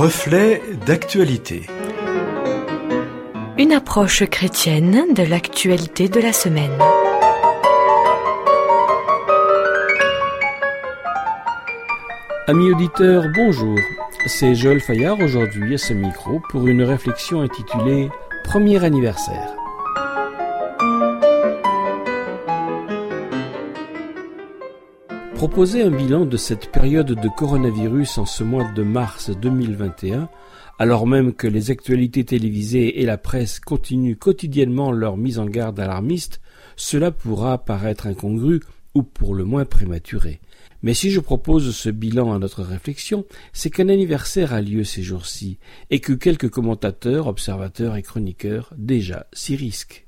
Reflet d'actualité. Une approche chrétienne de l'actualité de la semaine. Amis auditeurs, bonjour. C'est Joël Fayard aujourd'hui à ce micro pour une réflexion intitulée Premier anniversaire. Proposer un bilan de cette période de coronavirus en ce mois de mars 2021, alors même que les actualités télévisées et la presse continuent quotidiennement leur mise en garde alarmiste, cela pourra paraître incongru ou pour le moins prématuré. Mais si je propose ce bilan à notre réflexion, c'est qu'un anniversaire a lieu ces jours-ci, et que quelques commentateurs, observateurs et chroniqueurs déjà s'y risquent.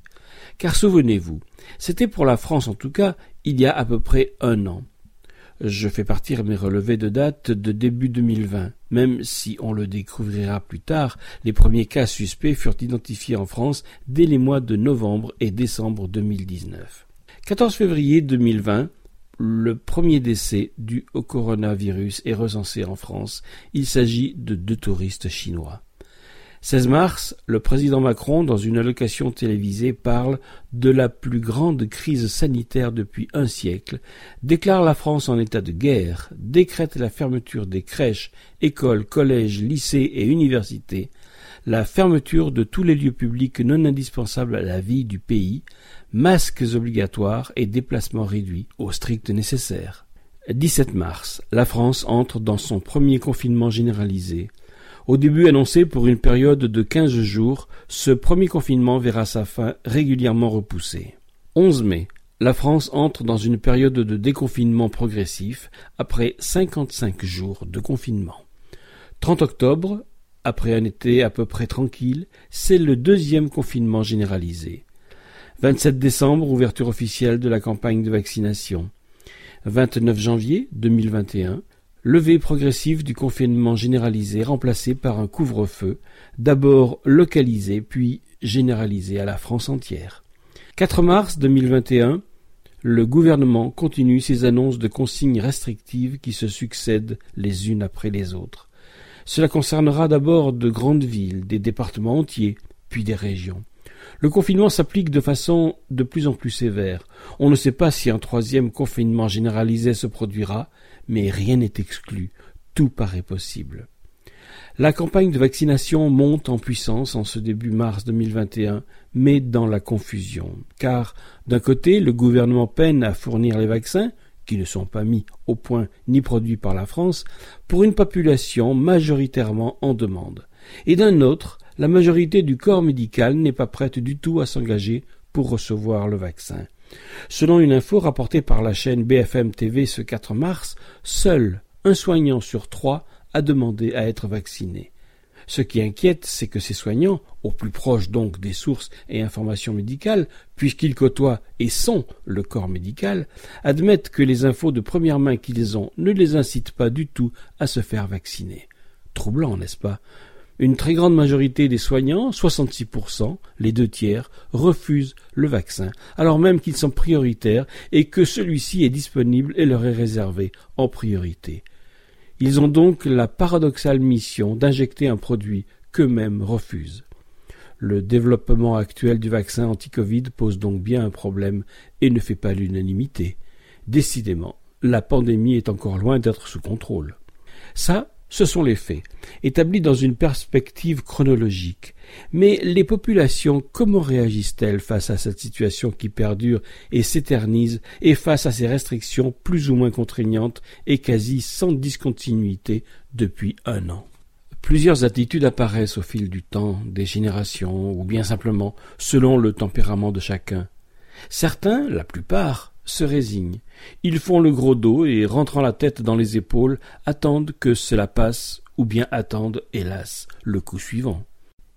Car souvenez-vous, c'était pour la France en tout cas il y a à peu près un an. Je fais partir mes relevés de date de début 2020, même si on le découvrira plus tard, les premiers cas suspects furent identifiés en France dès les mois de novembre et décembre 2019. 14 février 2020, le premier décès dû au coronavirus est recensé en France. Il s'agit de deux touristes chinois. 16 mars, le président Macron, dans une allocation télévisée, parle de la plus grande crise sanitaire depuis un siècle, déclare la France en état de guerre, décrète la fermeture des crèches, écoles, collèges, lycées et universités, la fermeture de tous les lieux publics non indispensables à la vie du pays, masques obligatoires et déplacements réduits au strict nécessaire. 17 mars, la France entre dans son premier confinement généralisé. Au début annoncé pour une période de quinze jours, ce premier confinement verra sa fin régulièrement repoussée. 11 mai, la France entre dans une période de déconfinement progressif après 55 jours de confinement. 30 octobre, après un été à peu près tranquille, c'est le deuxième confinement généralisé. 27 décembre, ouverture officielle de la campagne de vaccination. 29 janvier 2021, levée progressive du confinement généralisé remplacé par un couvre-feu, d'abord localisé puis généralisé à la France entière. 4 mars 2021, le gouvernement continue ses annonces de consignes restrictives qui se succèdent les unes après les autres. Cela concernera d'abord de grandes villes, des départements entiers, puis des régions. Le confinement s'applique de façon de plus en plus sévère. On ne sait pas si un troisième confinement généralisé se produira, mais rien n'est exclu, tout paraît possible. La campagne de vaccination monte en puissance en ce début mars 2021, mais dans la confusion, car d'un côté le gouvernement peine à fournir les vaccins, qui ne sont pas mis au point ni produits par la France, pour une population majoritairement en demande, et d'un autre, la majorité du corps médical n'est pas prête du tout à s'engager pour recevoir le vaccin. Selon une info rapportée par la chaîne BFM TV ce 4 mars, seul un soignant sur trois a demandé à être vacciné. Ce qui inquiète, c'est que ces soignants, au plus proche donc des sources et informations médicales, puisqu'ils côtoient et sont le corps médical, admettent que les infos de première main qu'ils ont ne les incitent pas du tout à se faire vacciner. Troublant, n'est-ce pas? Une très grande majorité des soignants, 66%, les deux tiers, refusent le vaccin, alors même qu'ils sont prioritaires et que celui-ci est disponible et leur est réservé en priorité. Ils ont donc la paradoxale mission d'injecter un produit qu'eux-mêmes refusent. Le développement actuel du vaccin anti-Covid pose donc bien un problème et ne fait pas l'unanimité. Décidément, la pandémie est encore loin d'être sous contrôle. Ça, ce sont les faits, établis dans une perspective chronologique. Mais les populations, comment réagissent-elles face à cette situation qui perdure et s'éternise, et face à ces restrictions plus ou moins contraignantes et quasi sans discontinuité depuis un an? Plusieurs attitudes apparaissent au fil du temps, des générations, ou bien simplement selon le tempérament de chacun. Certains, la plupart, se résignent. Ils font le gros dos et, rentrant la tête dans les épaules, attendent que cela passe, ou bien attendent, hélas, le coup suivant.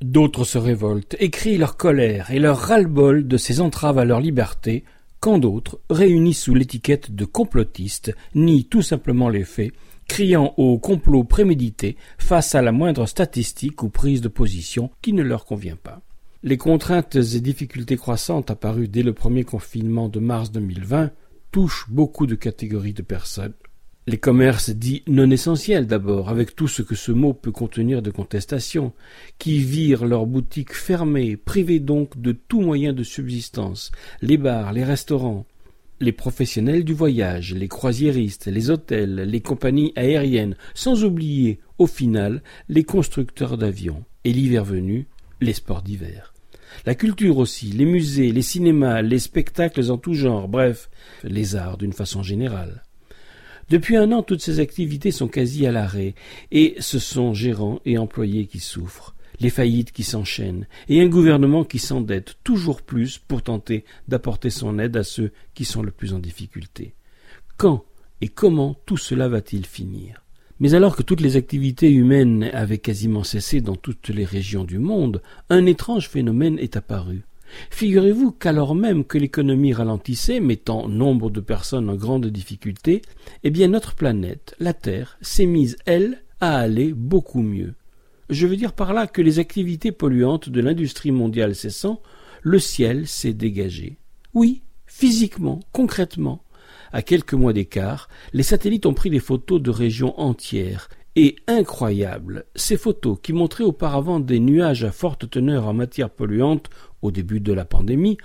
D'autres se révoltent, écrient leur colère et leur ras-le-bol de ces entraves à leur liberté, quand d'autres, réunis sous l'étiquette de complotistes, nient tout simplement les faits, criant au complot prémédité face à la moindre statistique ou prise de position qui ne leur convient pas. Les contraintes et difficultés croissantes apparues dès le premier confinement de mars 2020 touchent beaucoup de catégories de personnes, Les commerces dits non essentiels d'abord, avec tout ce que ce mot peut contenir de contestation, qui virent leurs boutiques fermées, privées donc de tout moyen de subsistance, les bars, les restaurants, les professionnels du voyage, les croisiéristes, les hôtels, les compagnies aériennes, sans oublier, au final, les constructeurs d'avions, et l'hiver venu, les sports d'hiver. La culture aussi, les musées, les cinémas, les spectacles en tout genre, bref, les arts d'une façon générale. Depuis un an, toutes ces activités sont quasi à l'arrêt, et ce sont gérants et employés qui souffrent, les faillites qui s'enchaînent, et un gouvernement qui s'endette toujours plus pour tenter d'apporter son aide à ceux qui sont le plus en difficulté. Quand et comment tout cela va-t-il finir? Mais alors que toutes les activités humaines avaient quasiment cessé dans toutes les régions du monde, un étrange phénomène est apparu. Figurez-vous qu'alors même que l'économie ralentissait, mettant nombre de personnes en grande difficulté, eh bien notre planète, la Terre, s'est mise, elle, à aller beaucoup mieux. Je veux dire par là que les activités polluantes de l'industrie mondiale cessant, le ciel s'est dégagé. Oui, physiquement, concrètement. À quelques mois d'écart, les satellites ont pris des photos de régions entières et incroyables. Ces photos, qui montraient auparavant des nuages à forte teneur en matière polluante au début de la pandémie,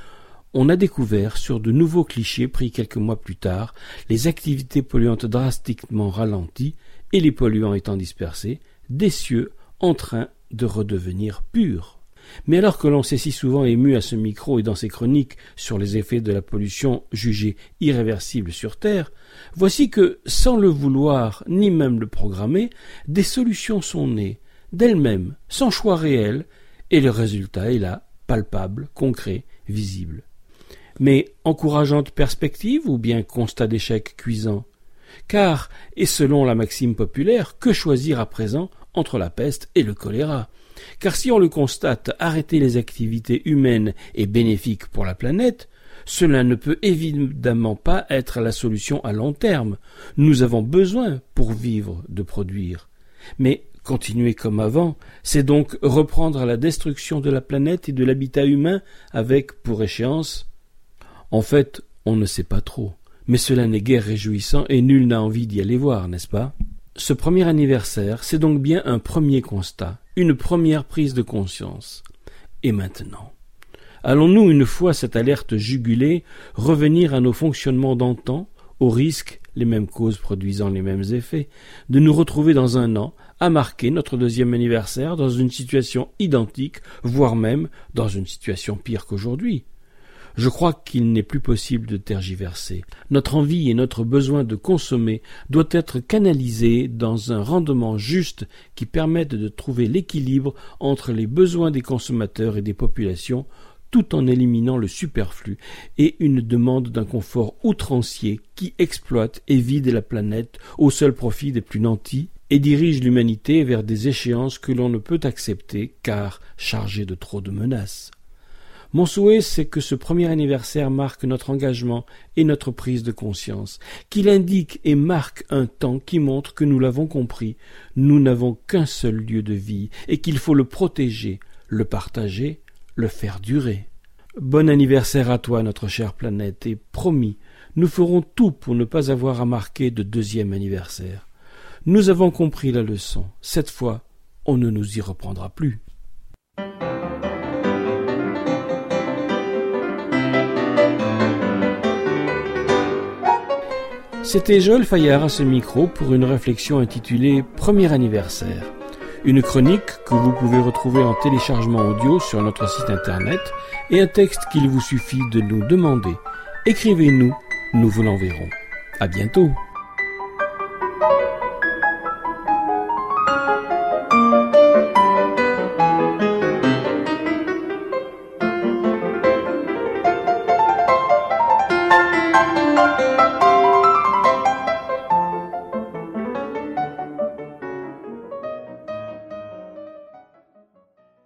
on a découvert, sur de nouveaux clichés pris quelques mois plus tard, les activités polluantes drastiquement ralenties et les polluants étant dispersés, des cieux en train de redevenir purs. Mais alors que l'on s'est si souvent ému à ce micro et dans ses chroniques sur les effets de la pollution jugée irréversible sur Terre, voici que, sans le vouloir ni même le programmer, des solutions sont nées, d'elles-mêmes, sans choix réel, et le résultat est là, palpable, concret, visible. Mais encourageante perspective ou bien constat d'échec cuisant? Car, et selon la maxime populaire, que choisir à présent entre la peste et le choléra? Car si on le constate, arrêter les activités humaines est bénéfique pour la planète, cela ne peut évidemment pas être la solution à long terme. Nous avons besoin, pour vivre, de produire. Mais continuer comme avant, c'est donc reprendre la destruction de la planète et de l'habitat humain avec, pour échéance, en fait, on ne sait pas trop. Mais cela n'est guère réjouissant et nul n'a envie d'y aller voir, n'est-ce pas? Ce premier anniversaire, c'est donc bien un premier constat, une première prise de conscience. Et maintenant Allons-nous, une fois cette alerte jugulée, revenir à nos fonctionnements d'antan, au risque, les mêmes causes produisant les mêmes effets, de nous retrouver dans un an à marquer notre deuxième anniversaire dans une situation identique, voire même dans une situation pire qu'aujourd'hui? Je crois qu'il n'est plus possible de tergiverser. Notre envie et notre besoin de consommer doit être canalisé dans un rendement juste qui permette de trouver l'équilibre entre les besoins des consommateurs et des populations tout en éliminant le superflu et une demande d'un confort outrancier qui exploite et vide la planète au seul profit des plus nantis et dirige l'humanité vers des échéances que l'on ne peut accepter car chargées de trop de menaces. Mon souhait, c'est que ce premier anniversaire marque notre engagement et notre prise de conscience, qu'il indique et marque un temps qui montre que nous l'avons compris, nous n'avons qu'un seul lieu de vie, et qu'il faut le protéger, le partager, le faire durer. Bon anniversaire à toi, notre chère planète, et promis, nous ferons tout pour ne pas avoir à marquer de deuxième anniversaire. Nous avons compris la leçon. Cette fois, on ne nous y reprendra plus. C'était Joël Fayard à ce micro pour une réflexion intitulée Premier anniversaire. Une chronique que vous pouvez retrouver en téléchargement audio sur notre site internet et un texte qu'il vous suffit de nous demander. Écrivez-nous, nous vous l'enverrons. À bientôt!